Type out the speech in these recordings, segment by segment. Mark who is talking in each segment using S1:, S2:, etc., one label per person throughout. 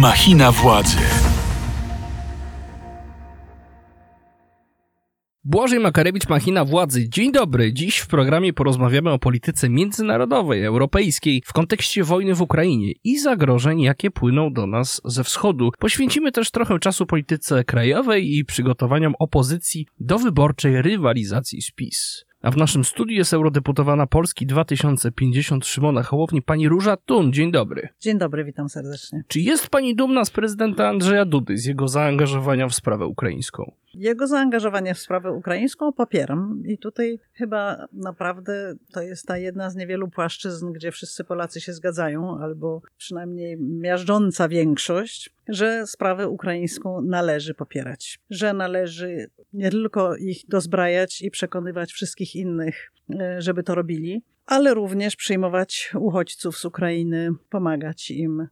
S1: Machina władzy.
S2: Błażej Makarewicz, Machina Władzy. Dzień dobry. Dziś w programie porozmawiamy o polityce międzynarodowej, europejskiej w kontekście wojny w Ukrainie i zagrożeń, jakie płyną do nas ze wschodu. Poświęcimy też trochę czasu polityce krajowej i przygotowaniom opozycji do wyborczej rywalizacji z PiS. A w naszym studiu jest eurodeputowana Polski 2050 Szymona Hołowni, pani Róża Tun. Dzień dobry.
S3: Dzień dobry, witam serdecznie.
S2: Czy jest pani dumna z prezydenta Andrzeja Dudy, z jego zaangażowania w sprawę ukraińską?
S3: Jego zaangażowanie w sprawę ukraińską popieram i tutaj chyba naprawdę to jest ta jedna z niewielu płaszczyzn, gdzie wszyscy Polacy się zgadzają, albo przynajmniej miażdżąca większość, że sprawę ukraińską należy popierać, że należy nie tylko ich dozbrajać i przekonywać wszystkich innych, e, żeby to robili, ale również przyjmować uchodźców z Ukrainy, pomagać im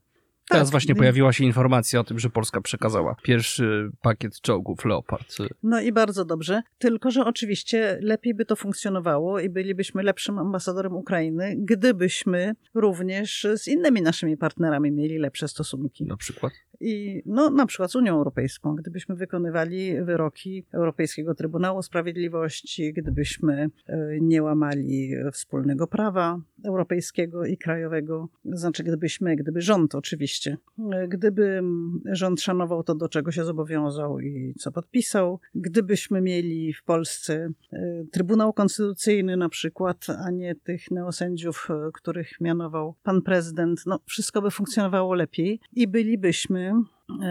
S2: Teraz
S3: Tak,
S2: właśnie pojawiła się informacja o tym, że Polska przekazała pierwszy pakiet czołgów Leopard.
S3: No i bardzo dobrze. Tylko, że oczywiście lepiej by to funkcjonowało i bylibyśmy lepszym ambasadorem Ukrainy, gdybyśmy również z innymi naszymi partnerami mieli lepsze stosunki.
S2: Na przykład.
S3: I no, na przykład z Unią Europejską, gdybyśmy wykonywali wyroki Europejskiego Trybunału Sprawiedliwości, gdybyśmy e, nie łamali wspólnego prawa europejskiego i krajowego, znaczy gdybyśmy, gdyby rząd oczywiście, e, gdyby rząd szanował to, do czego się zobowiązał i co podpisał, gdybyśmy mieli w Polsce e, Trybunał Konstytucyjny na przykład, a nie tych neosędziów, których mianował pan prezydent, no wszystko by funkcjonowało lepiej i bylibyśmy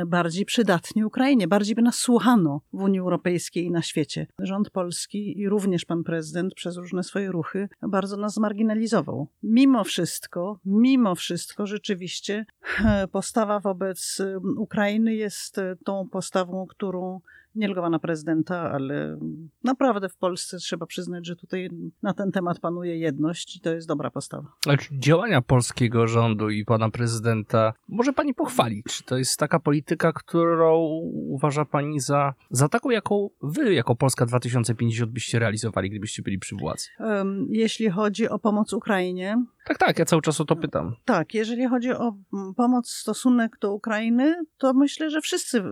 S3: bardziej przydatni Ukrainie, bardziej by nas słuchano w Unii Europejskiej i na świecie. Rząd polski i również pan prezydent przez różne swoje ruchy bardzo nas zmarginalizował. Mimo wszystko, mimo wszystko rzeczywiście e, postawa wobec e, Ukrainy jest e, tą postawą, którą nie tylko pana prezydenta, ale naprawdę w Polsce trzeba przyznać, że tutaj na ten temat panuje jedność i to jest dobra postawa.
S2: Ale czy działania polskiego rządu i pana prezydenta może pani pochwalić? Czy to jest taka polityka, którą uważa pani za, za taką, jaką wy jako Polska 2050 byście realizowali, gdybyście byli przy władzy?
S3: Jeśli chodzi o pomoc Ukrainie,
S2: Tak, tak, ja cały czas o to pytam.
S3: Tak, jeżeli chodzi o mm, pomoc, stosunek do Ukrainy, to myślę, że wszyscy y,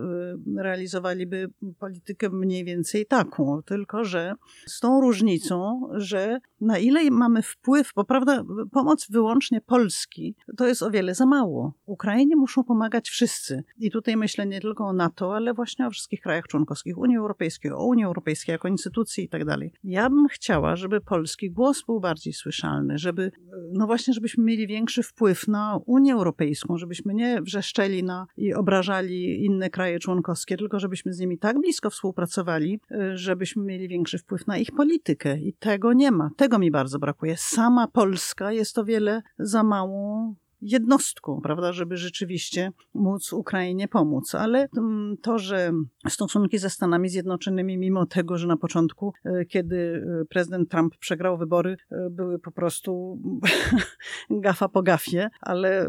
S3: realizowaliby politykę mniej więcej taką, tylko że z tą różnicą, że na ile mamy wpływ, bo prawda, pomoc wyłącznie Polski, to jest o wiele za mało. Ukrainie muszą pomagać wszyscy. I tutaj myślę nie tylko o NATO, ale właśnie o wszystkich krajach członkowskich Unii Europejskiej, o Unii Europejskiej jako instytucji i tak dalej. Ja bym chciała, żeby polski głos był bardziej słyszalny, żeby, no właśnie, żebyśmy mieli większy wpływ na Unię Europejską, żebyśmy nie wrzeszczeli na i obrażali inne kraje członkowskie, tylko żebyśmy z nimi tak blisko współpracowali, y, żebyśmy mieli większy wpływ na ich politykę. I tego nie ma. Tego mi bardzo brakuje. Sama Polska jest o wiele za małą jednostką, prawda, żeby rzeczywiście móc Ukrainie pomóc. Ale mm, to, że stosunki ze Stanami Zjednoczonymi, mimo tego, że na początku, e, kiedy e, prezydent Trump przegrał wybory, e, były po prostu gafa po gafie, ale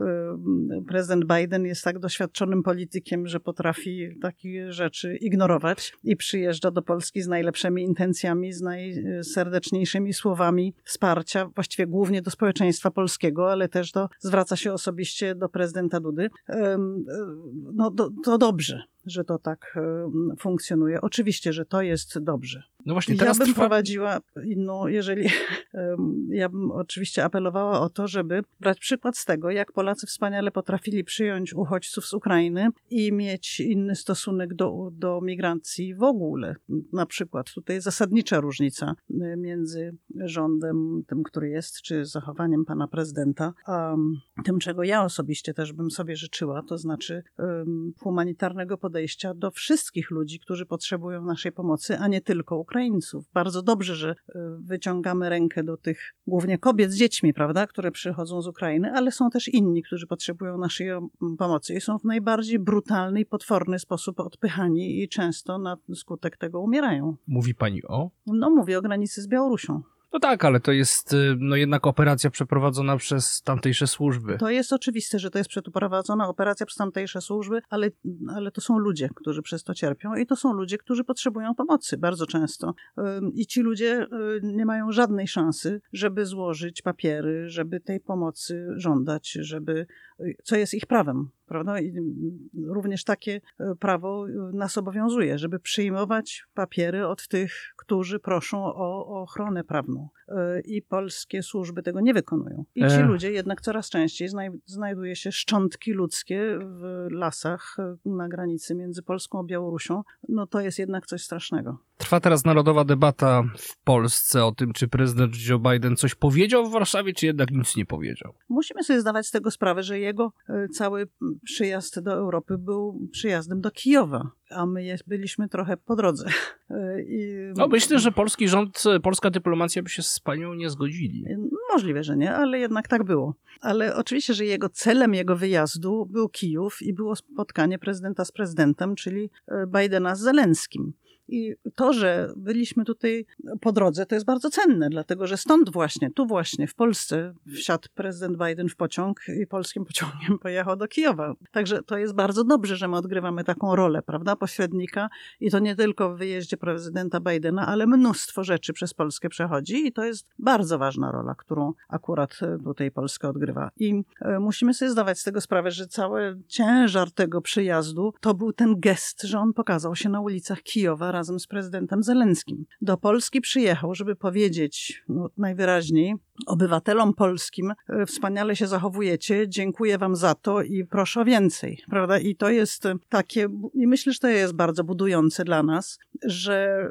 S3: prezydent Biden jest tak doświadczonym politykiem, że potrafi takie rzeczy ignorować i przyjeżdża do Polski z najlepszymi intencjami, z najserdeczniejszymi słowami wsparcia, właściwie głównie do społeczeństwa polskiego, ale też do, zwraca się osobiście do prezydenta Dudy. No to, dobrze, że to tak funkcjonuje. Oczywiście, że to jest dobrze.
S2: No właśnie,
S3: Ja
S2: teraz
S3: bym
S2: trwa...
S3: prowadziła inną, jeżeli em, ja bym oczywiście apelowała o to, żeby brać przykład z tego, jak Polacy wspaniale potrafili przyjąć uchodźców z Ukrainy i mieć inny stosunek do, do migracji w ogóle. Na przykład tutaj zasadnicza różnica y, między rządem, tym, który jest, czy zachowaniem pana prezydenta, a tym, czego ja osobiście też bym sobie życzyła, to znaczy em, humanitarnego podejścia do wszystkich ludzi, którzy potrzebują naszej pomocy, a nie tylko Ukraińców. Bardzo dobrze, że y, wyciągamy rękę do tych głównie kobiet z dziećmi, prawda, które przychodzą z Ukrainy, ale są też inni, którzy potrzebują naszej pomocy i są w najbardziej brutalny i potworny sposób odpychani i często na skutek tego umierają.
S2: Mówi pani o?
S3: No mówię o granicy z Białorusią.
S2: No tak, ale to jest y, no jednak operacja przeprowadzona przez tamtejsze służby.
S3: To jest oczywiste, że to jest przeprowadzona operacja przez tamtejsze służby, ale, ale to są ludzie, którzy przez to cierpią i to są ludzie, którzy potrzebują pomocy bardzo często. I ci ludzie y, nie mają żadnej szansy, żeby złożyć papiery, żeby tej pomocy żądać, żeby co jest ich prawem. Prawda? I również takie prawo nas obowiązuje, żeby przyjmować papiery od tych, którzy proszą o, o ochronę prawną. E, I polskie służby tego nie wykonują. I ci e. ludzie jednak coraz częściej znaj znajduje się szczątki ludzkie w lasach na granicy między Polską a Białorusią. No to jest jednak coś strasznego.
S2: Trwa teraz narodowa debata w Polsce o tym, czy prezydent Joe Biden coś powiedział w Warszawie, czy jednak nic nie powiedział.
S3: Musimy sobie zdawać z tego sprawę, że jego e, cały przyjazd do Europy był przyjazdem do Kijowa, a my byliśmy trochę po drodze.
S2: E, I... No myślę, że polski rząd, polska dyplomacja by się z panią nie zgodzili.
S3: Możliwe, że nie, ale jednak tak było. Ale oczywiście, że jego celem jego wyjazdu był Kijów i było spotkanie prezydenta z prezydentem, czyli e, Bidena z Zelenskim. I to, że byliśmy tutaj po drodze, to jest bardzo cenne, dlatego że stąd właśnie, tu właśnie w Polsce wsiadł prezydent Biden w pociąg i polskim pociągiem pojechał do Kijowa. Także to jest bardzo dobrze, że my odgrywamy taką rolę, prawda, pośrednika i to nie tylko w wyjeździe prezydenta Bidena, ale mnóstwo rzeczy przez Polskę przechodzi i to jest bardzo ważna rola, którą akurat tutaj Polska odgrywa. I e, musimy sobie zdawać z tego sprawę, że cały ciężar tego przyjazdu to był ten gest, że on pokazał się na ulicach Kijowa razem z prezydentem Zelenskim. Do Polski przyjechał, żeby powiedzieć no, najwyraźniej obywatelom polskim e, wspaniale się zachowujecie, dziękuję wam za to i proszę o więcej, prawda? I to jest takie, i myślę, że to jest bardzo budujące dla nas, że,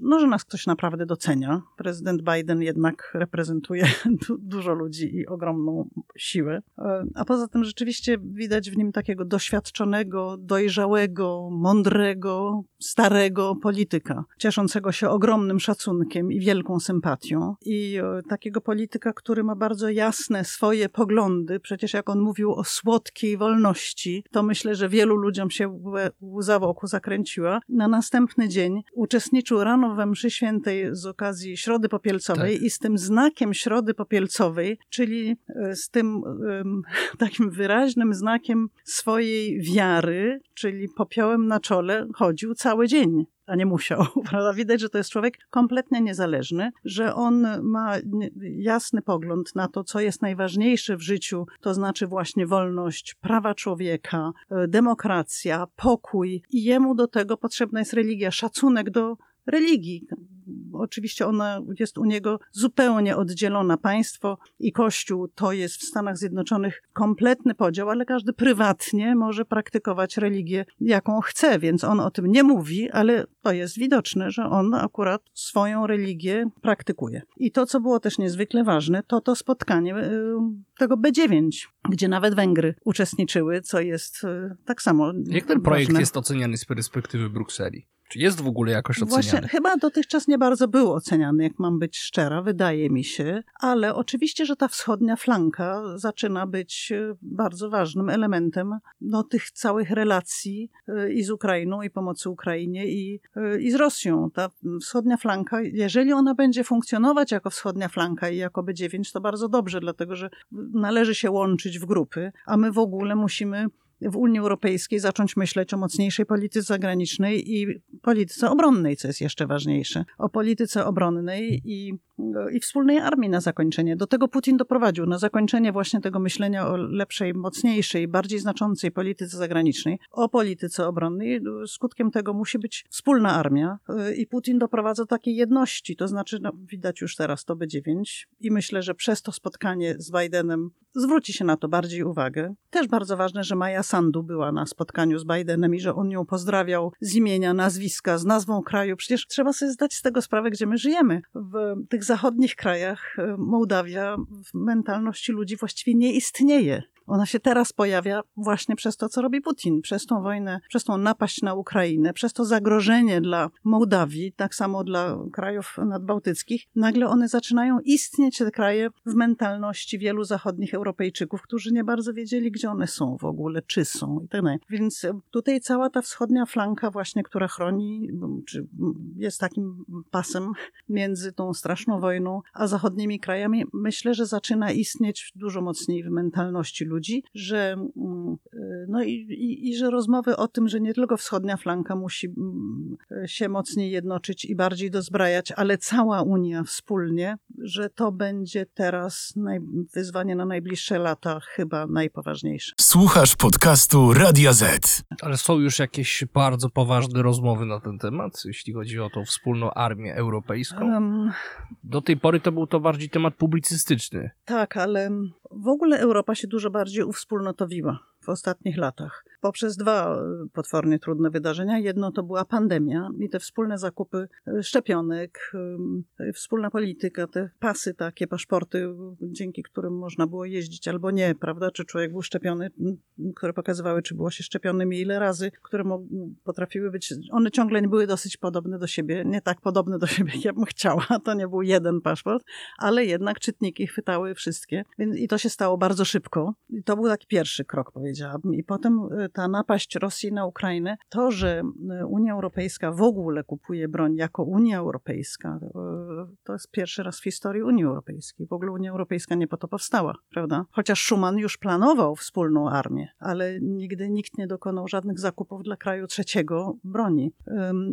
S3: no, że nas ktoś naprawdę docenia. Prezydent Biden jednak reprezentuje dużo ludzi i ogromną siłę. E, a poza tym rzeczywiście widać w nim takiego doświadczonego, dojrzałego, mądrego, starego polityka, cieszącego się ogromnym szacunkiem i wielką sympatią. I e, takiego polityka, który ma bardzo jasne swoje poglądy. Przecież jak on mówił o słodkiej wolności, to myślę, że wielu ludziom się łza wokół zakręciła. Na następny dzień uczestniczył rano we mszy świętej z okazji Środy Popielcowej tak. i z tym znakiem Środy Popielcowej, czyli e, z tym takim wyraźnym znakiem swojej wiary, czyli popiołem na czole, chodził cały dzień a nie musiał. Prawda? Widać, że to jest człowiek kompletnie niezależny, że on ma jasny pogląd na to, co jest najważniejsze w życiu, to znaczy właśnie wolność, prawa człowieka, e, demokracja, pokój i jemu do tego potrzebna jest religia, szacunek do religii. Oczywiście ona jest u niego zupełnie oddzielona. Państwo i Kościół to jest w Stanach Zjednoczonych kompletny podział, ale każdy prywatnie może praktykować religię, jaką chce, więc on o tym nie mówi, ale to jest widoczne, że on akurat swoją religię praktykuje. I to, co było też niezwykle ważne, to to spotkanie y, tego B9, gdzie nawet Węgry uczestniczyły, co jest y, tak samo.
S2: Jak ten projekt ważne. jest oceniany z perspektywy Brukseli? Czy jest w ogóle jakoś oceniany?
S3: Właśnie, chyba dotychczas nie bardzo był oceniany, jak mam być szczera, wydaje mi się, ale oczywiście, że ta wschodnia flanka zaczyna być e, bardzo ważnym elementem no, tych całych relacji e, i z Ukrainą, i pomocy Ukrainie, i, e, i z Rosją. Ta wschodnia flanka, jeżeli ona będzie funkcjonować jako wschodnia flanka i jako B9, to bardzo dobrze, dlatego że należy się łączyć w grupy, a my w ogóle musimy w Unii Europejskiej zacząć myśleć o mocniejszej polityce zagranicznej i polityce obronnej, co jest jeszcze ważniejsze. O polityce obronnej i, i wspólnej armii na zakończenie. Do tego Putin doprowadził, na zakończenie właśnie tego myślenia o lepszej, mocniejszej, bardziej znaczącej polityce zagranicznej, o polityce obronnej. Skutkiem tego musi być wspólna armia i Putin doprowadza do takiej jedności, to znaczy no, widać już teraz to B9 i myślę, że przez to spotkanie z Bidenem zwróci się na to bardziej uwagę. Też bardzo ważne, że Maja Sandu była na spotkaniu z Bidenem i że on ją pozdrawiał z imienia, nazwiska, z nazwą kraju. Przecież trzeba sobie zdać z tego sprawę, gdzie my żyjemy. W tych zachodnich krajach e, Mołdawia w mentalności ludzi właściwie nie istnieje. Ona się teraz pojawia właśnie przez to, co robi Putin, przez tą wojnę, przez tą napaść na Ukrainę, przez to zagrożenie dla Mołdawii, tak samo dla krajów nadbałtyckich. Nagle one zaczynają istnieć, te kraje, w mentalności wielu zachodnich Europejczyków, którzy nie bardzo wiedzieli, gdzie one są w ogóle, czy są i tak dalej. Więc tutaj cała ta wschodnia flanka właśnie, która chroni, czy jest takim pasem między tą straszną wojną a zachodnimi krajami, myślę, że zaczyna istnieć dużo mocniej w mentalności ludzi, że mm, no i, i, i że rozmowy o tym, że nie tylko wschodnia flanka musi mm, się mocniej jednoczyć i bardziej dozbrajać, ale cała Unia wspólnie, że to będzie teraz naj, wyzwanie na najbliższe lata chyba najpoważniejsze.
S1: Słuchasz podcastu Radia Z.
S2: Ale są już jakieś bardzo poważne rozmowy na ten temat, jeśli chodzi o tą wspólną armię europejską? Um, Do tej pory to był to bardziej temat publicystyczny.
S3: Tak, ale w ogóle Europa się dużo bardziej uwspólnotowiła w ostatnich latach poprzez dwa e, potwornie trudne wydarzenia. Jedno to była pandemia i te wspólne zakupy e, szczepionek, e, wspólna polityka, te pasy takie, paszporty, dzięki którym można było jeździć albo nie, prawda? Czy człowiek był szczepiony, które pokazywały, czy było się szczepionym i ile razy, które potrafiły być, one ciągle nie były dosyć podobne do siebie, nie tak podobne do siebie, jak bym chciała. To nie był jeden paszport, ale jednak czytniki chwytały wszystkie. I to się stało bardzo szybko. I to był taki pierwszy krok, powiedziałabym. I potem ta napaść Rosji na Ukrainę, to, że e, Unia Europejska w ogóle kupuje broń jako Unia Europejska, e, to jest pierwszy raz w historii Unii Europejskiej. W ogóle Unia Europejska nie po to powstała, prawda? Chociaż Schuman już planował wspólną armię, ale nigdy nikt nie dokonał żadnych zakupów dla kraju trzeciego broni.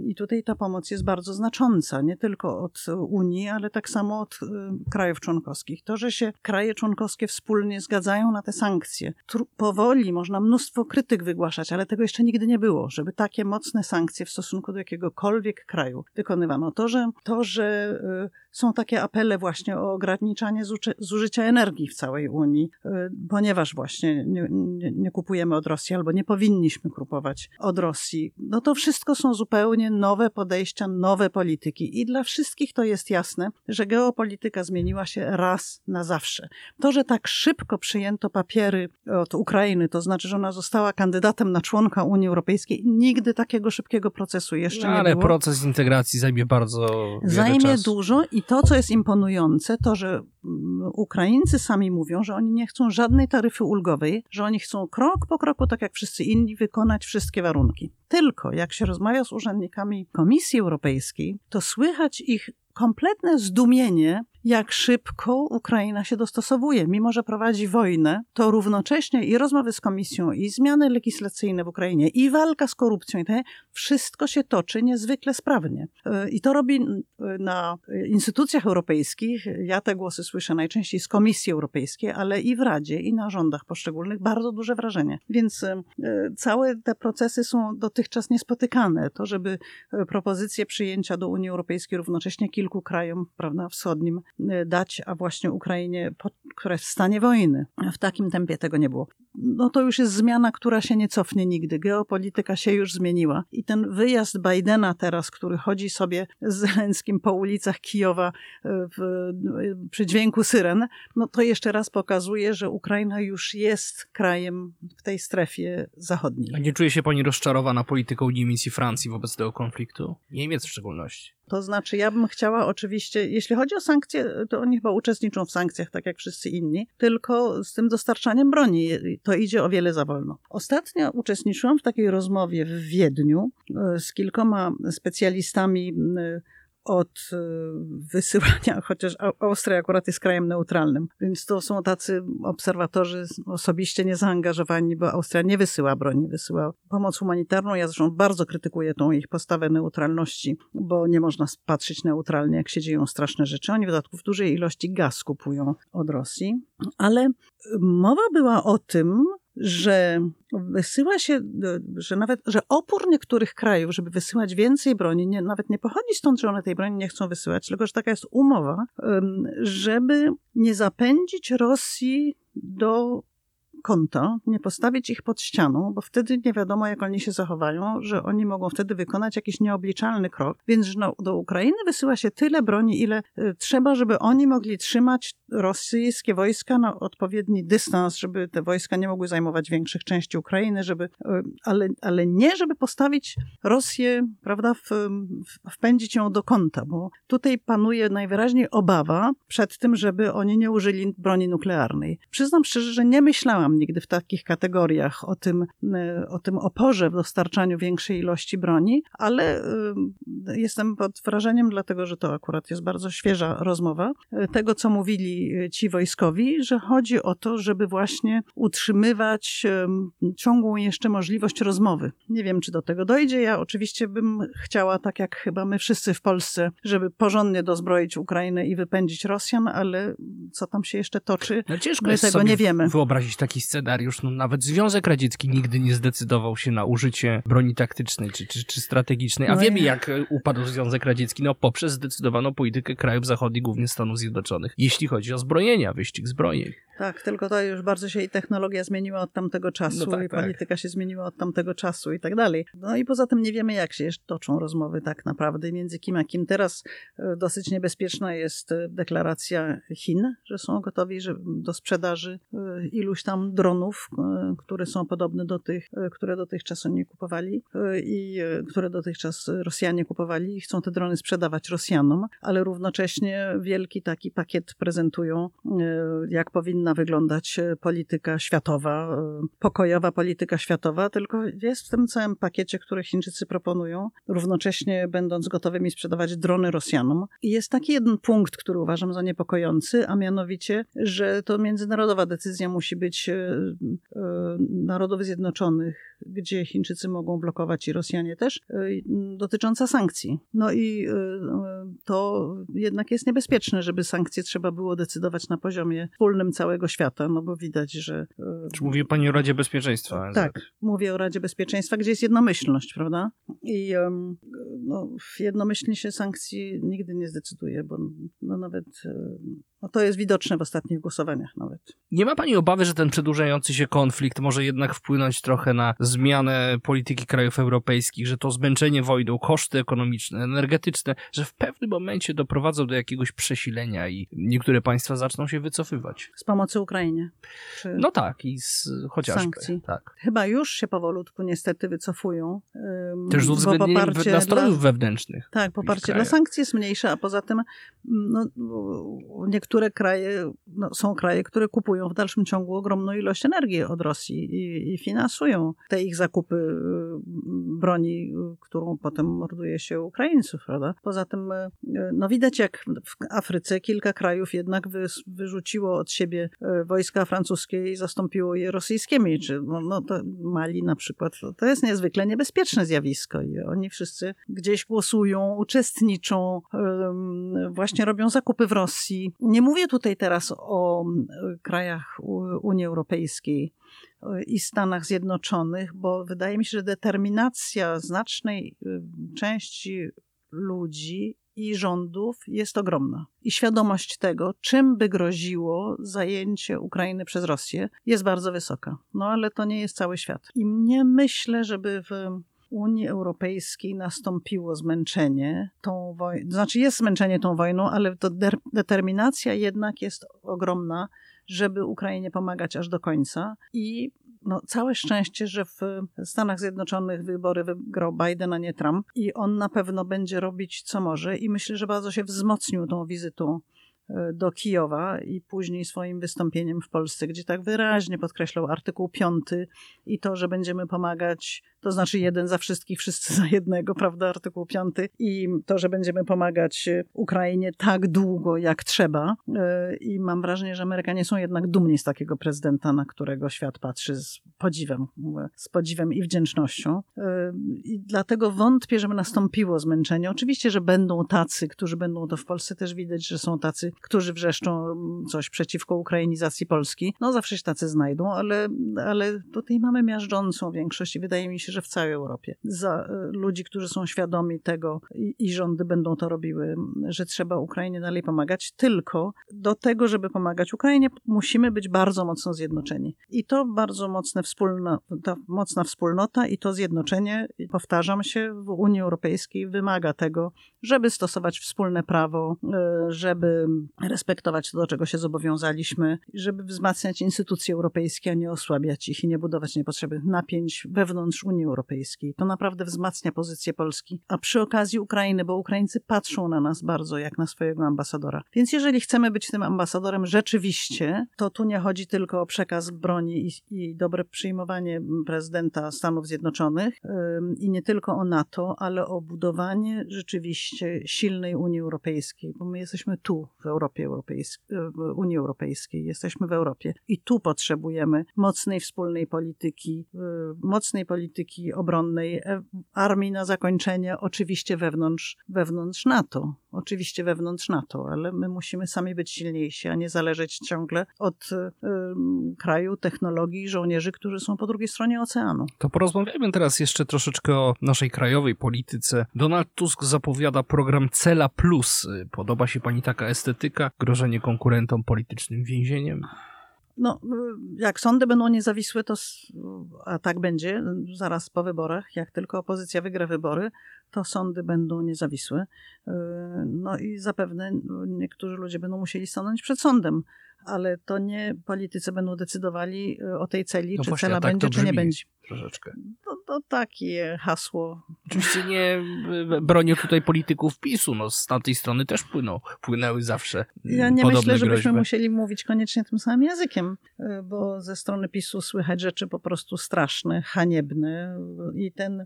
S3: I tutaj ta pomoc jest bardzo znacząca, nie tylko od Unii, ale tak samo od e, krajów członkowskich. To, że się kraje członkowskie wspólnie zgadzają na te sankcje, powoli można mnóstwo krytyk wygłaszać, ale tego jeszcze nigdy nie było, żeby takie mocne sankcje w stosunku do jakiegokolwiek kraju wykonywano. To, że, to, że y, są takie apele właśnie o ograniczanie zużycia energii w całej Unii, y, ponieważ właśnie nie, nie, nie, kupujemy od Rosji albo nie powinniśmy kupować od Rosji. No to wszystko są zupełnie nowe podejścia, nowe polityki i dla wszystkich to jest jasne, że geopolityka zmieniła się raz na zawsze. To, że tak szybko przyjęto papiery od Ukrainy, to znaczy, że ona została kandydatem na członka Unii Europejskiej, nigdy takiego szybkiego procesu jeszcze no, nie
S2: ale
S3: było.
S2: Ale proces integracji zajmie bardzo
S3: Zajmie
S2: czasu.
S3: dużo i to, co jest imponujące, to, że mm, Ukraińcy sami mówią, że oni nie chcą żadnej taryfy ulgowej, że oni chcą krok po kroku, tak jak wszyscy inni, wykonać wszystkie warunki. Tylko jak się rozmawia z urzędnikami Komisji Europejskiej, to słychać ich kompletne zdumienie, jak szybko Ukraina się dostosowuje. Mimo, że prowadzi wojnę, to równocześnie i rozmowy z komisją, i zmiany legislacyjne w Ukrainie, i walka z korupcją, i te, wszystko się toczy niezwykle sprawnie. I to robi na instytucjach europejskich, ja te głosy słyszę najczęściej z Komisji Europejskiej, ale i w Radzie, i na rządach poszczególnych, bardzo duże wrażenie. Więc e, całe te procesy są dotychczas niespotykane. To, żeby e, propozycje przyjęcia do Unii Europejskiej równocześnie kilku krajom prawda, wschodnim dać, a właśnie Ukrainie, która jest w stanie wojny. W takim tempie tego nie było. No to już jest zmiana, która się nie cofnie nigdy. Geopolityka się już zmieniła. I ten wyjazd Bidena teraz, który chodzi sobie z Zelenskim po ulicach Kijowa y, w, y, przy dźwięku syren, no to jeszcze raz pokazuje, że Ukraina już jest krajem w tej strefie zachodniej.
S2: A nie czuje się pani rozczarowana polityką Niemiec i Francji wobec tego konfliktu? Niemiec w szczególności.
S3: To znaczy, ja bym chciała oczywiście, jeśli chodzi o sankcje, to oni chyba uczestniczą w sankcjach, tak jak wszyscy inni, tylko z tym dostarczaniem broni to idzie o wiele za wolno. Ostatnio uczestniczyłam w takiej rozmowie w Wiedniu e, z kilkoma specjalistami e, od e, wysyłania, chociaż Austria akurat jest krajem neutralnym, więc to są tacy obserwatorzy osobiście niezaangażowani, bo Austria nie wysyła broni, wysyła pomoc humanitarną. Ja zresztą bardzo krytykuję tą ich postawę neutralności, bo nie można patrzeć neutralnie, jak się dzieją straszne rzeczy. Oni w dodatku w dużej ilości gaz kupują od Rosji, ale mowa była o tym, że wysyła się, że nawet, że opór niektórych krajów, żeby wysyłać więcej broni, nie, nawet nie pochodzi stąd, że one tej broni nie chcą wysyłać, tylko że taka jest umowa, żeby nie zapędzić Rosji do konta, nie postawić ich pod ścianą, bo wtedy nie wiadomo, jak oni się zachowają, że oni mogą wtedy wykonać jakiś nieobliczalny krok. Więc no, do Ukrainy wysyła się tyle broni, ile y, trzeba, żeby oni mogli trzymać rosyjskie wojska na odpowiedni dystans, żeby te wojska nie mogły zajmować większych części Ukrainy, żeby, y, ale, ale nie, żeby postawić Rosję, prawda, w, wpędzić ją do kąta, bo tutaj panuje najwyraźniej obawa przed tym, żeby oni nie użyli broni nuklearnej. Przyznam szczerze, że nie myślałam nigdy w takich kategoriach o tym, y, o tym oporze w dostarczaniu większej ilości broni, ale jestem pod wrażeniem, dlatego że to akurat jest bardzo świeża rozmowa, tego co mówili ci wojskowi, że chodzi o to, żeby właśnie utrzymywać ciągłą jeszcze możliwość rozmowy. Nie wiem, czy do tego dojdzie. Ja oczywiście bym chciała, tak jak chyba my wszyscy w Polsce, żeby porządnie dozbroić Ukrainę i wypędzić Rosjan, ale co tam się jeszcze toczy,
S2: no ciężko
S3: my tego nie wiemy.
S2: wyobrazić taki scenariusz. No, nawet Związek Radziecki nigdy nie zdecydował się na użycie broni taktycznej czy, czy, czy strategicznej. A
S3: No
S2: wiemy,
S3: ja-
S2: jak upadł Związek Radziecki, no poprzez zdecydowaną politykę krajów zachodnich, głównie Stanów Zjednoczonych, jeśli chodzi o zbrojenia, wyścig zbrojeń.
S3: Tak, tylko to już bardzo się i technologia zmieniła od tamtego czasu,
S2: No tak,
S3: i
S2: tak.
S3: polityka się zmieniła od tamtego czasu i tak dalej. No i poza tym nie wiemy, jak się jeszcze toczą rozmowy tak naprawdę między kim a kim. Teraz e, dosyć niebezpieczna jest e, deklaracja Chin, że są gotowi że do sprzedaży e, iluś tam dronów, e, które są podobne do tych, e, które dotychczas oni kupowali e, i które dotychczas Rosjanie kupowali i chcą te drony sprzedawać Rosjanom, ale równocześnie wielki taki pakiet prezentują, jak powinna wyglądać polityka światowa, pokojowa polityka światowa, tylko jest w tym całym pakiecie, który Chińczycy proponują, równocześnie będąc gotowymi sprzedawać drony Rosjanom. I jest taki jeden punkt, który uważam za niepokojący, a mianowicie, że to międzynarodowa decyzja musi być Narodów Zjednoczonych, gdzie Chińczycy mogą blokować i Rosjanie też, e, dotycząca sankcji. No i e, e, to jednak jest niebezpieczne, żeby sankcje trzeba było decydować na poziomie wspólnym całego świata, no bo widać, że... e,
S2: Czy mówi pani o Radzie Bezpieczeństwa?
S3: Tak, mówię o Radzie Bezpieczeństwa, gdzie jest jednomyślność, prawda? I no, jednomyślnie się sankcji nigdy nie zdecyduje, bo no, nawet e, no, to jest widoczne w ostatnich głosowaniach nawet.
S2: Nie ma pani obawy, że ten przedłużający się konflikt może jednak wpłynąć trochę na zmianę polityki krajów europejskich, że to zmęczenie wojną, koszty ekonomiczne, energetyczne, że w pewnym momencie doprowadzą do jakiegoś przesilenia i niektóre państwa zaczną się wycofywać?
S3: Z pomocy Ukrainie. Czy...
S2: No tak, i z chociażby.
S3: Sankcji.
S2: Tak.
S3: Chyba już się powolutku niestety wycofują.
S2: Też z uwzględnieniem nastrojów
S3: dla-
S2: wewnętrznych.
S3: Tak, poparcie dla sankcji jest mniejsze, a poza tym no, niektóre kraje, no, są kraje, które kupują w dalszym ciągu ogromną ilość energii od Rosji i, i finansują te ich zakupy y, broni, y, którą potem morduje się Ukraińców, prawda? Poza tym y, no, widać jak w Afryce kilka krajów jednak wy, wyrzuciło od siebie wojska francuskie i zastąpiło je rosyjskimi, czy no, no to Mali na przykład. To, to jest niezwykle niebezpieczne zjawisko i oni wszyscy gdzieś głosują, uczestniczą, właśnie robią zakupy w Rosji. Nie mówię tutaj teraz o y, krajach Unii Europejskiej y, i Stanach Zjednoczonych, bo wydaje mi się, że determinacja znacznej y, części ludzi i rządów jest ogromna. I świadomość tego, czym by groziło zajęcie Ukrainy przez Rosję, jest bardzo wysoka. No ale to nie jest cały świat. I nie myślę, żeby w Unii Europejskiej nastąpiło zmęczenie tą wojną. Znaczy jest zmęczenie tą wojną, ale determinacja jednak jest ogromna, żeby Ukrainie pomagać aż do końca. I no, całe szczęście, że w Stanach Zjednoczonych wybory wygrał Biden, a nie Trump. I on na pewno będzie robić co może. I myślę, że bardzo się wzmocnił tą wizytą e, do Kijowa i później swoim wystąpieniem w Polsce, gdzie tak wyraźnie podkreślał artykuł 5 i to, że będziemy pomagać, to znaczy jeden za wszystkich, wszyscy za jednego, prawda, artykuł 5 i to, że będziemy pomagać e, Ukrainie tak długo, jak trzeba. E, I mam wrażenie, że Amerykanie są jednak dumni z takiego prezydenta, na którego świat patrzy z podziwem, z podziwem i wdzięcznością. E, I dlatego wątpię, żeby nastąpiło zmęczenie. Oczywiście, że będą tacy, którzy będą to w Polsce też widać, że są tacy, którzy wrzeszczą coś przeciwko ukrainizacji Polski. No zawsze się tacy znajdą, ale, ale tutaj mamy miażdżącą większość i wydaje mi się, że w całej Europie. Za ludzi, którzy są świadomi tego i, i rządy będą to robiły, że trzeba Ukrainie dalej pomagać, tylko do tego, żeby pomagać Ukrainie, musimy być bardzo mocno zjednoczeni. I to bardzo mocne wspólno, ta mocna wspólnota i to zjednoczenie, powtarzam się, w Unii Europejskiej wymaga tego, żeby stosować wspólne prawo, e, żeby respektować to, do czego się zobowiązaliśmy, żeby wzmacniać instytucje europejskie, a nie osłabiać ich i nie budować niepotrzebnych napięć wewnątrz Unii Europejskiej. To naprawdę wzmacnia pozycję Polski. A przy okazji Ukrainy, bo Ukraińcy patrzą na nas bardzo jak na swojego ambasadora. Więc jeżeli chcemy być tym ambasadorem rzeczywiście, to tu nie chodzi tylko o przekaz broni i, i dobre przyjmowanie prezydenta Stanów Zjednoczonych yy, i nie tylko o NATO, ale o budowanie rzeczywiście silnej Unii Europejskiej, bo my jesteśmy tu w Europie Europejskiej, w Unii Europejskiej, jesteśmy w Europie i tu potrzebujemy mocnej wspólnej polityki, yy, mocnej polityki obronnej, e, armii na zakończenie, oczywiście wewnątrz, wewnątrz NATO, oczywiście wewnątrz NATO, ale my musimy sami być silniejsi, a nie zależeć ciągle od yy, kraju, technologii, żołnierzy, którzy są po drugiej stronie oceanu.
S2: To porozmawiajmy teraz jeszcze troszeczkę o naszej krajowej polityce. Donald Tusk zapowiada program Cela Plus. Podoba się pani taka estetyka? Grożenie konkurentom politycznym więzieniem?
S3: No, jak sądy będą niezawisłe, to, a tak będzie zaraz po wyborach, jak tylko opozycja wygra wybory, to sądy będą niezawisłe. No i zapewne niektórzy ludzie będą musieli stanąć przed sądem, ale to nie politycy będą decydowali o tej celi,
S2: no
S3: czy
S2: właśnie,
S3: cela
S2: tak
S3: będzie, czy nie będzie.
S2: Troszeczkę.
S3: To, to takie hasło.
S2: Oczywiście nie bronię tutaj polityków PiSu, no z tamtej strony też płyną, płynęły zawsze
S3: Ja nie myślę, żebyśmy
S2: groźby.
S3: musieli mówić koniecznie tym samym językiem, bo ze strony PiSu słychać rzeczy po prostu straszne, haniebne i ten,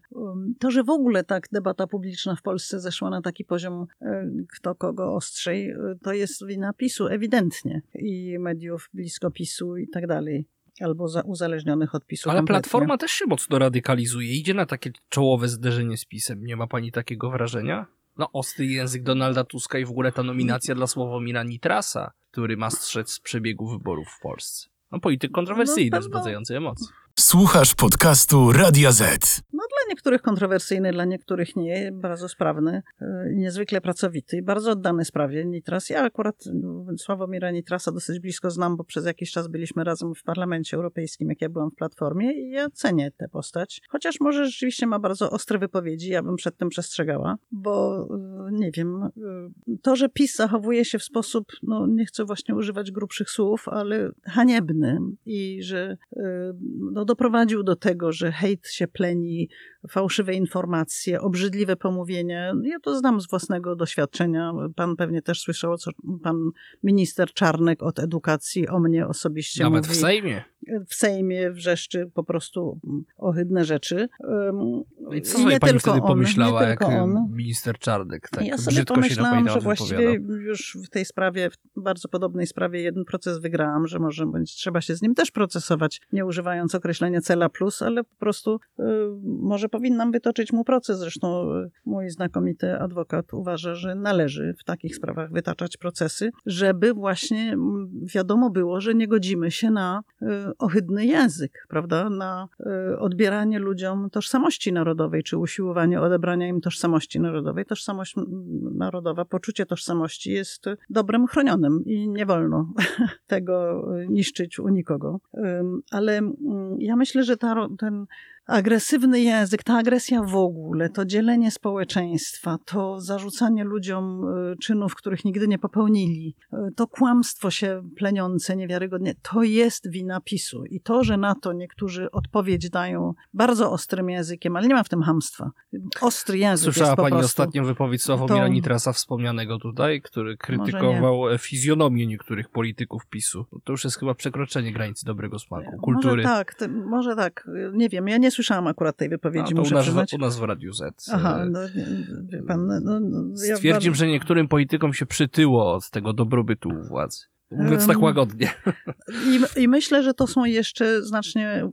S3: to, że w ogóle tak debata publiczna w Polsce zeszła na taki poziom kto kogo ostrzej, to jest wina PiSu ewidentnie i mediów blisko PiSu i tak dalej albo za, uzależnionych od PiSu.
S2: Ale
S3: kompletnie.
S2: Platforma też się mocno radykalizuje. Idzie na takie czołowe zderzenie z PiSem. Nie ma pani takiego wrażenia? No, ostry język Donalda Tuska i w ogóle ta nominacja dla Sławomira Nitrasa, który ma strzec z przebiegu wyborów w Polsce. No, polityk kontrowersyjny,
S3: No,
S2: wzbudzający emocje.
S1: Słuchasz podcastu Radia Z.
S3: No niektórych kontrowersyjny, dla niektórych nie, bardzo sprawny, yy, niezwykle pracowity i bardzo oddany sprawie Nitras. Ja akurat no, Sławomira Nitrasa dosyć blisko znam, bo przez jakiś czas byliśmy razem w Parlamencie Europejskim, jak ja byłam w Platformie i ja cenię tę postać. Chociaż może rzeczywiście ma bardzo ostre wypowiedzi, ja bym przed tym przestrzegała, bo yy, nie wiem, yy, to, że PiS zachowuje się w sposób, no nie chcę właśnie używać grubszych słów, ale haniebny i że no, doprowadził do tego, że hejt się pleni, fałszywe informacje, obrzydliwe pomówienia. Ja to znam z własnego doświadczenia. Pan pewnie też słyszał, co pan minister Czarnek od edukacji o mnie osobiście
S2: Nawet
S3: mówi.
S2: w Sejmie.
S3: w Sejmie wrzeszczy po prostu ohydne rzeczy.
S2: No i co
S3: i nie
S2: pani
S3: tylko
S2: wtedy
S3: on,
S2: pomyślała, jak
S3: on.
S2: minister Czarnek tak
S3: ja sobie pomyślałam, że właściwie już w tej sprawie, w bardzo podobnej sprawie jeden proces wygrałam, że może trzeba się z nim też procesować, nie używając określenia cela plus, ale po prostu y, może powinnam wytoczyć mu proces. Zresztą y, mój znakomity adwokat uważa, że należy w takich sprawach wytaczać procesy, żeby właśnie wiadomo było, że nie godzimy się na y, ohydny język, prawda? Na y, odbieranie ludziom tożsamości narodowej, czy usiłowanie odebrania im tożsamości narodowej. Tożsamość narodowa, poczucie tożsamości jest dobrem chronionym i nie wolno tego niszczyć u nikogo. Ale ja myślę, że ta, ten agresywny język, ta agresja w ogóle, to dzielenie społeczeństwa, to zarzucanie ludziom y, czynów, których nigdy nie popełnili, y, to kłamstwo się pleniące niewiarygodnie, to jest wina PiSu. I to, że na to niektórzy odpowiedź dają bardzo ostrym językiem, ale nie ma w tym hamstwa. Ostry język
S2: Słyszała
S3: jest
S2: pani
S3: prostu.
S2: ostatnią wypowiedź Sławomira
S3: To-
S2: Nitrasa wspomnianego tutaj, który krytykował fizjonomię niektórych polityków PiSu. To już jest chyba przekroczenie granicy dobrego smaku, kultury.
S3: Może tak, może tak. Nie wiem, ja nie słyszałam akurat tej wypowiedzi,
S2: u
S3: muszę
S2: nas,
S3: przyznać.
S2: u nas w Radiu Z.
S3: Aha,
S2: e,
S3: no, nie- wie pan, no, no, ja
S2: Stwierdził,
S3: bardzo-
S2: że niektórym politykom się przytyło od tego dobrobytu u władzy. Mówiąc tak łagodnie.
S3: I, I, myślę, że to są jeszcze znacznie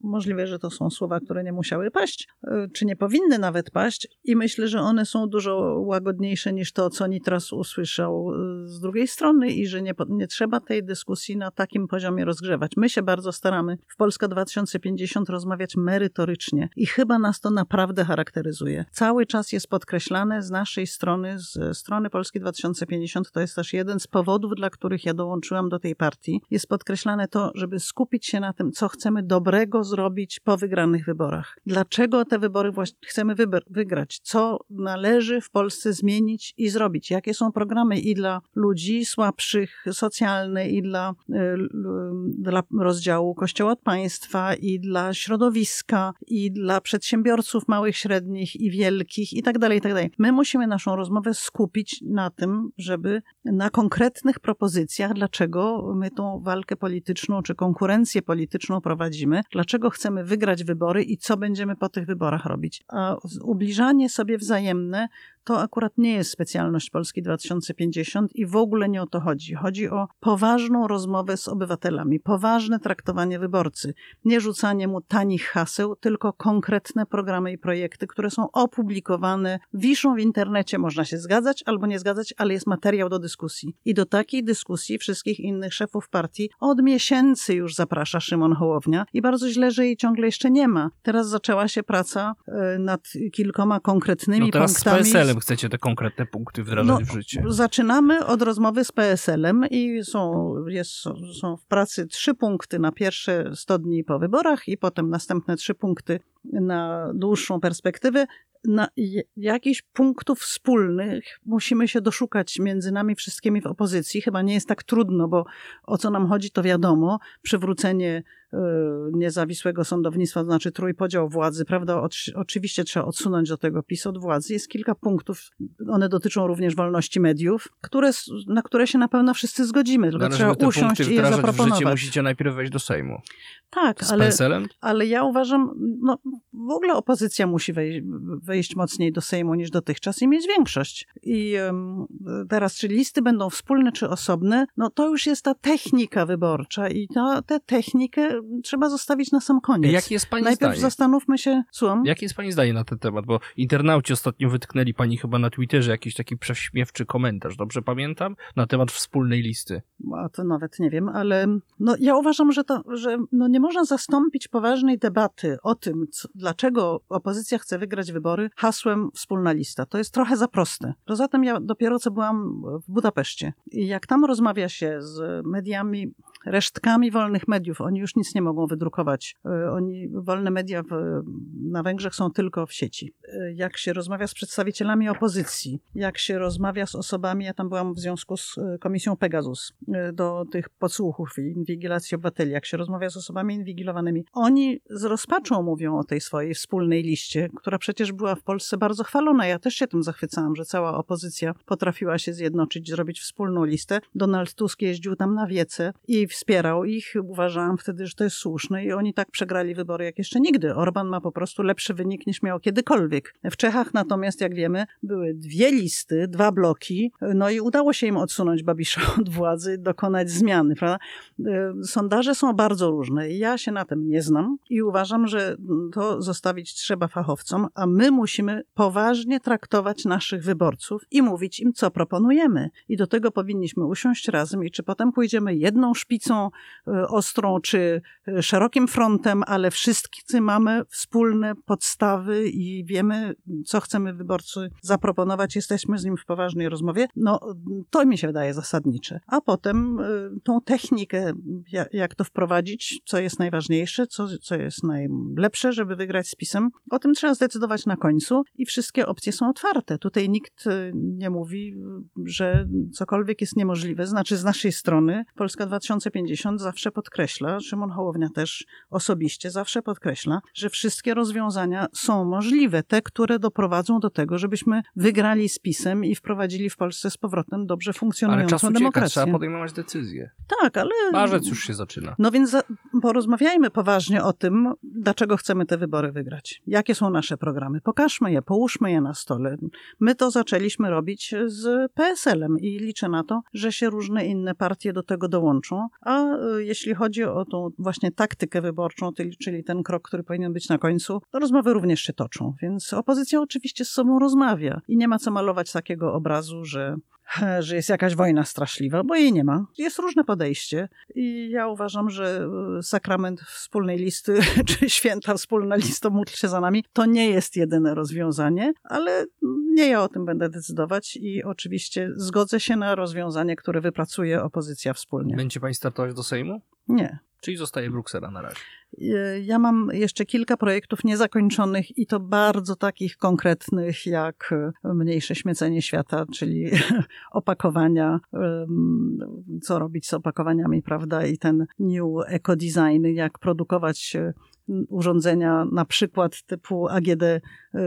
S3: możliwe, że to są słowa, które nie musiały paść, e, czy nie powinny nawet paść. I myślę, że one są dużo łagodniejsze niż to, co Nitras usłyszał e, z drugiej strony i że nie, nie trzeba tej dyskusji na takim poziomie rozgrzewać. My się bardzo staramy w Polska 2050 rozmawiać merytorycznie i chyba nas to naprawdę charakteryzuje. Cały czas jest podkreślane z naszej strony, z strony Polski 2050, to jest też jeden z powodów, dla których ja dołączyłam do tej partii, jest podkreślane to, żeby skupić się na tym, co chcemy dobrego zrobić po wygranych wyborach. Dlaczego te wybory chcemy wygrać? Co należy w Polsce zmienić i zrobić? Jakie są programy i dla ludzi słabszych socjalne, i dla, y, dla rozdziału Kościoła od państwa, i dla środowiska, i dla przedsiębiorców małych, średnich i wielkich, i tak dalej, i tak dalej. My musimy naszą rozmowę skupić na tym, żeby na konkretnych propozycjach, dlaczego my tą walkę polityczną czy konkurencję polityczną prowadzimy, dlaczego chcemy wygrać wybory i co będziemy po tych wyborach robić. A ubliżanie sobie wzajemne to akurat nie jest specjalność Polski 2050 i w ogóle nie o to chodzi. Chodzi o poważną rozmowę z obywatelami, poważne traktowanie wyborcy, nie rzucanie mu tanich haseł, tylko konkretne programy i projekty, które są opublikowane, wiszą w internecie, można się zgadzać albo nie zgadzać, ale jest materiał do dyskusji. I do takiej dyskusji wszystkich innych szefów partii od miesięcy już zaprasza Szymon Hołownia i bardzo źle, że jej ciągle jeszcze nie ma. Teraz zaczęła się praca e, nad kilkoma konkretnymi
S2: no teraz
S3: punktami.
S2: Z PSL-em chcecie te konkretne punkty wdrażać no, w życie.
S3: Zaczynamy od rozmowy z PSL-em i są, jest, są w pracy trzy punkty na pierwsze 100 dni po wyborach i potem następne trzy punkty na dłuższą perspektywę na jakichś punktów wspólnych musimy się doszukać między nami wszystkimi w opozycji. Chyba nie jest tak trudno, bo o co nam chodzi, to wiadomo. Przywrócenie niezawisłego sądownictwa, to znaczy trójpodział władzy, prawda? oczywiście trzeba odsunąć do tego PiS od władzy. Jest kilka punktów, one dotyczą również wolności mediów, które, na które się na pewno wszyscy zgodzimy, tylko
S2: Należy
S3: trzeba usiąść i je zaproponować.
S2: W musicie najpierw wejść do Sejmu.
S3: Tak,
S2: Z
S3: ale, ale ja uważam, no w ogóle opozycja musi wejść, wejść mocniej do Sejmu niż dotychczas i mieć większość. I um, teraz, czy listy będą wspólne, czy osobne, no to już jest ta technika wyborcza i to, tę technikę trzeba zostawić na sam koniec.
S2: Jakie jest pani
S3: Najpierw
S2: zdanie?
S3: zastanówmy się, słucham?
S2: Jakie jest pani zdanie na ten temat? Bo internauci ostatnio wytknęli pani chyba na Twitterze jakiś taki prześmiewczy komentarz, dobrze pamiętam? Na temat wspólnej listy.
S3: A to nawet nie wiem, ale no, ja uważam, że, to, że no, nie można zastąpić poważnej debaty o tym, co, dlaczego opozycja chce wygrać wybory hasłem wspólna lista. To jest trochę za proste. Poza tym ja dopiero co byłam w Budapeszcie i jak tam rozmawia się z mediami, resztkami wolnych mediów, oni już nic nie mogą wydrukować. E, oni, wolne media w, na Węgrzech są tylko w sieci. E, jak się rozmawia z przedstawicielami opozycji, jak się rozmawia z osobami, ja tam byłam w związku z e, Komisją Pegasus, do tych podsłuchów i inwigilacji obywateli, jak się rozmawia z osobami inwigilowanymi, oni z rozpaczą mówią o tej swojej wspólnej liście, która przecież była w Polsce bardzo chwalona. Ja też się tym zachwycałam, że cała opozycja potrafiła się zjednoczyć, zrobić wspólną listę. Donald Tusk jeździł tam na wiece i wspierał ich. Uważałam wtedy, że to jest słuszne i oni tak przegrali wybory jak jeszcze nigdy. Orban ma po prostu lepszy wynik niż miał kiedykolwiek. W Czechach natomiast, jak wiemy, były dwie listy, dwa bloki, no i udało się im odsunąć Babisza od władzy, dokonać zmiany, prawda? E, sondaże są bardzo różne ja się na tym nie znam i uważam, że to zostawić trzeba fachowcom, a my musimy poważnie traktować naszych wyborców i mówić im, co proponujemy. I do tego powinniśmy usiąść razem i czy potem pójdziemy jedną szpicą e, ostrą, czy e, szerokim frontem, ale wszyscy mamy wspólne podstawy i wiemy, co chcemy wyborcy zaproponować. Jesteśmy z nim w poważnej rozmowie. No, to mi się wydaje zasadnicze. A potem y, tą technikę, jak to wprowadzić, co jest najważniejsze, co, co jest najlepsze, żeby wygrać z pisem, o tym trzeba zdecydować na końcu i wszystkie opcje są otwarte. Tutaj nikt nie mówi, że cokolwiek jest niemożliwe. Znaczy z naszej strony Polska 2050 2050 zawsze podkreśla, Szymon Hołownia też osobiście zawsze podkreśla, że wszystkie rozwiązania są możliwe, te, które doprowadzą do tego, żebyśmy wygrali z PiSem i wprowadzili w Polsce z powrotem dobrze
S2: Ale
S3: funkcjonującą
S2: czas ucieka,
S3: demokrację.
S2: trzeba podejmować decyzje.
S3: Tak, ale
S2: Marzec już się zaczyna.
S3: no więc za, porozmawiajmy poważnie o tym, dlaczego chcemy te wybory wygrać. Jakie są nasze programy? Pokażmy je, połóżmy je na stole. My to zaczęliśmy robić z PSL-em i liczę na to, że się różne inne partie do tego dołączą. A y, jeśli chodzi o tą właśnie taktykę wyborczą, czyli ten krok, który powinien być na końcu, to rozmowy również się toczą. Więc opozycja oczywiście z sobą rozmawia i nie ma co malować takiego obrazu, że że jest jakaś wojna straszliwa, bo jej nie ma. Jest różne podejście i ja uważam, że e, sakrament wspólnej listy, czy święta wspólna lista módl się za nami, to nie jest jedyne rozwiązanie, ale nie ja o tym będę decydować i oczywiście zgodzę się na rozwiązanie, które wypracuje opozycja wspólnie.
S2: Będzie pani startować do Sejmu?
S3: Nie.
S2: Czyli zostaje Bruksela na razie.
S3: E, Ja mam jeszcze kilka projektów niezakończonych i to bardzo takich konkretnych, jak e, mniejsze śmiecenie świata, czyli opakowania, co robić z opakowaniami, prawda, i ten new eco design, jak produkować e, urządzenia na przykład typu AGD, e,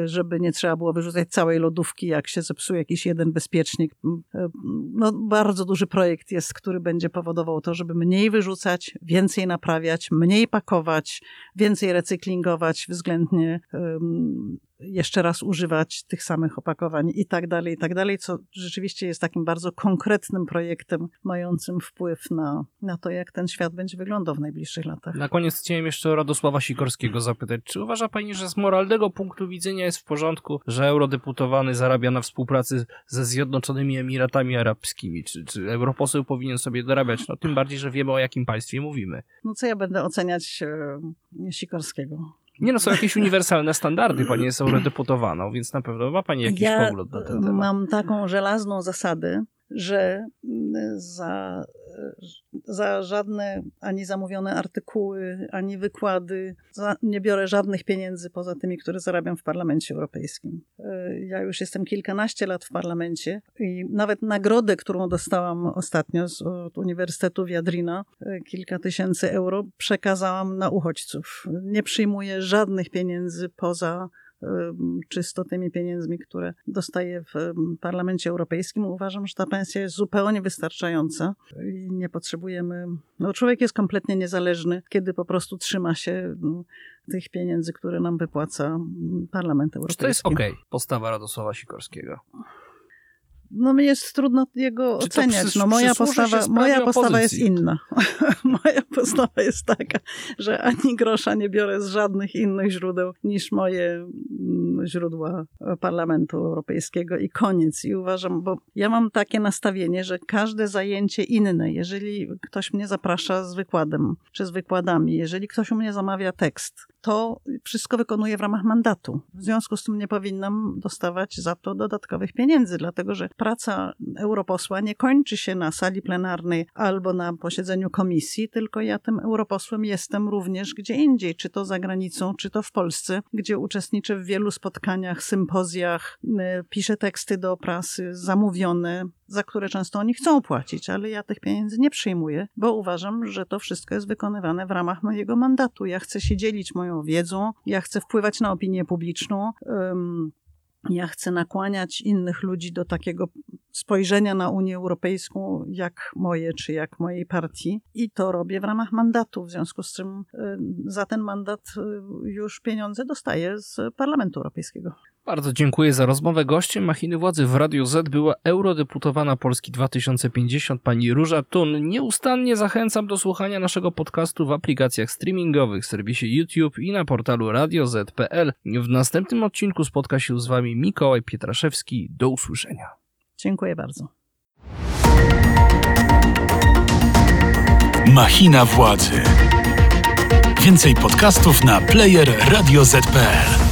S3: żeby nie trzeba było wyrzucać całej lodówki, jak się zepsuje jakiś jeden bezpiecznik. E, No, bardzo duży projekt jest, który będzie powodował to, żeby mniej wyrzucać, więcej naprawiać, mniej pakować, więcej recyklingować, względnie jeszcze raz używać tych samych opakowań i tak dalej, i tak dalej, co rzeczywiście jest takim bardzo konkretnym projektem mającym wpływ na, na to, jak ten świat będzie wyglądał w najbliższych latach.
S2: Na koniec chciałem jeszcze Radosława Sikorskiego zapytać. Czy uważa pani, że z moralnego punktu widzenia jest w porządku, że eurodeputowany zarabia na współpracy ze Zjednoczonymi Emiratami Arabskimi? Czy, czy europoseł powinien sobie dorabiać? No tym bardziej, że wiemy o jakim państwie mówimy.
S3: No co ja będę oceniać e, Sikorskiego?
S2: Nie no, są jakieś uniwersalne standardy. Pani jest eurodeputowaną, więc na pewno ma pani jakiś
S3: ja
S2: pogląd na ten temat.
S3: mam taką żelazną zasadę, że za, za żadne ani zamówione artykuły, ani wykłady za, nie biorę żadnych pieniędzy poza tymi, które zarabiam w Parlamencie Europejskim. E, Ja już jestem kilkanaście lat w parlamencie i nawet nagrodę, którą dostałam ostatnio z, od Uniwersytetu Wiadrina, e, kilka tysięcy euro, przekazałam na uchodźców. Nie przyjmuję żadnych pieniędzy poza czysto tymi pieniędzmi, które dostaję w Parlamencie Europejskim. Uważam, że ta pensja jest zupełnie wystarczająca i nie potrzebujemy. No, człowiek jest kompletnie niezależny, kiedy po prostu trzyma się mm, tych pieniędzy, które nam wypłaca Parlament
S2: Czy
S3: Europejski.
S2: to jest okej, postawa Radosława Sikorskiego?
S3: No mi jest trudno jego
S2: Czy
S3: oceniać.
S2: przys-
S3: No moja postawa, moja postawa jest inna. moja postawa jest taka, że ani grosza nie biorę z żadnych innych źródeł niż moje mm, źródła Parlamentu Europejskiego i koniec. I uważam, bo ja mam takie nastawienie, że każde zajęcie inne, jeżeli ktoś mnie zaprasza z wykładem czy z wykładami, jeżeli ktoś u mnie zamawia tekst, to wszystko wykonuję w ramach mandatu. W związku z tym nie powinnam dostawać za to dodatkowych pieniędzy, dlatego że praca europosła nie kończy się na sali plenarnej albo na posiedzeniu komisji, tylko ja tym europosłem jestem również gdzie indziej, czy to za granicą, czy to w Polsce, gdzie uczestniczę w wielu spotkaniach, sympozjach, y, piszę teksty do prasy zamówione, za które często oni chcą płacić, ale ja tych pieniędzy nie przyjmuję, bo uważam, że to wszystko jest wykonywane w ramach mojego mandatu. Ja chcę się dzielić moją wiedzą, ja chcę wpływać na opinię publiczną. ym, ja chcę nakłaniać innych ludzi do takiego spojrzenia na Unię Europejską jak moje czy jak mojej partii i to robię w ramach mandatu. W związku z czym y, za ten mandat y, już pieniądze dostaję z Parlamentu Europejskiego.
S2: Bardzo dziękuję za rozmowę. Gościem Machiny Władzy w Radiu Z była eurodeputowana Polski 2050 pani Róża Tun. Nieustannie zachęcam do słuchania naszego podcastu w aplikacjach streamingowych, serwisie YouTube i na portalu radioz.pl. W następnym odcinku spotka się z wami Mikołaj Pietraszewski. Do usłyszenia.
S3: Dziękuję bardzo.
S1: Machina władzy. Więcej podcastów na player radioz.pl.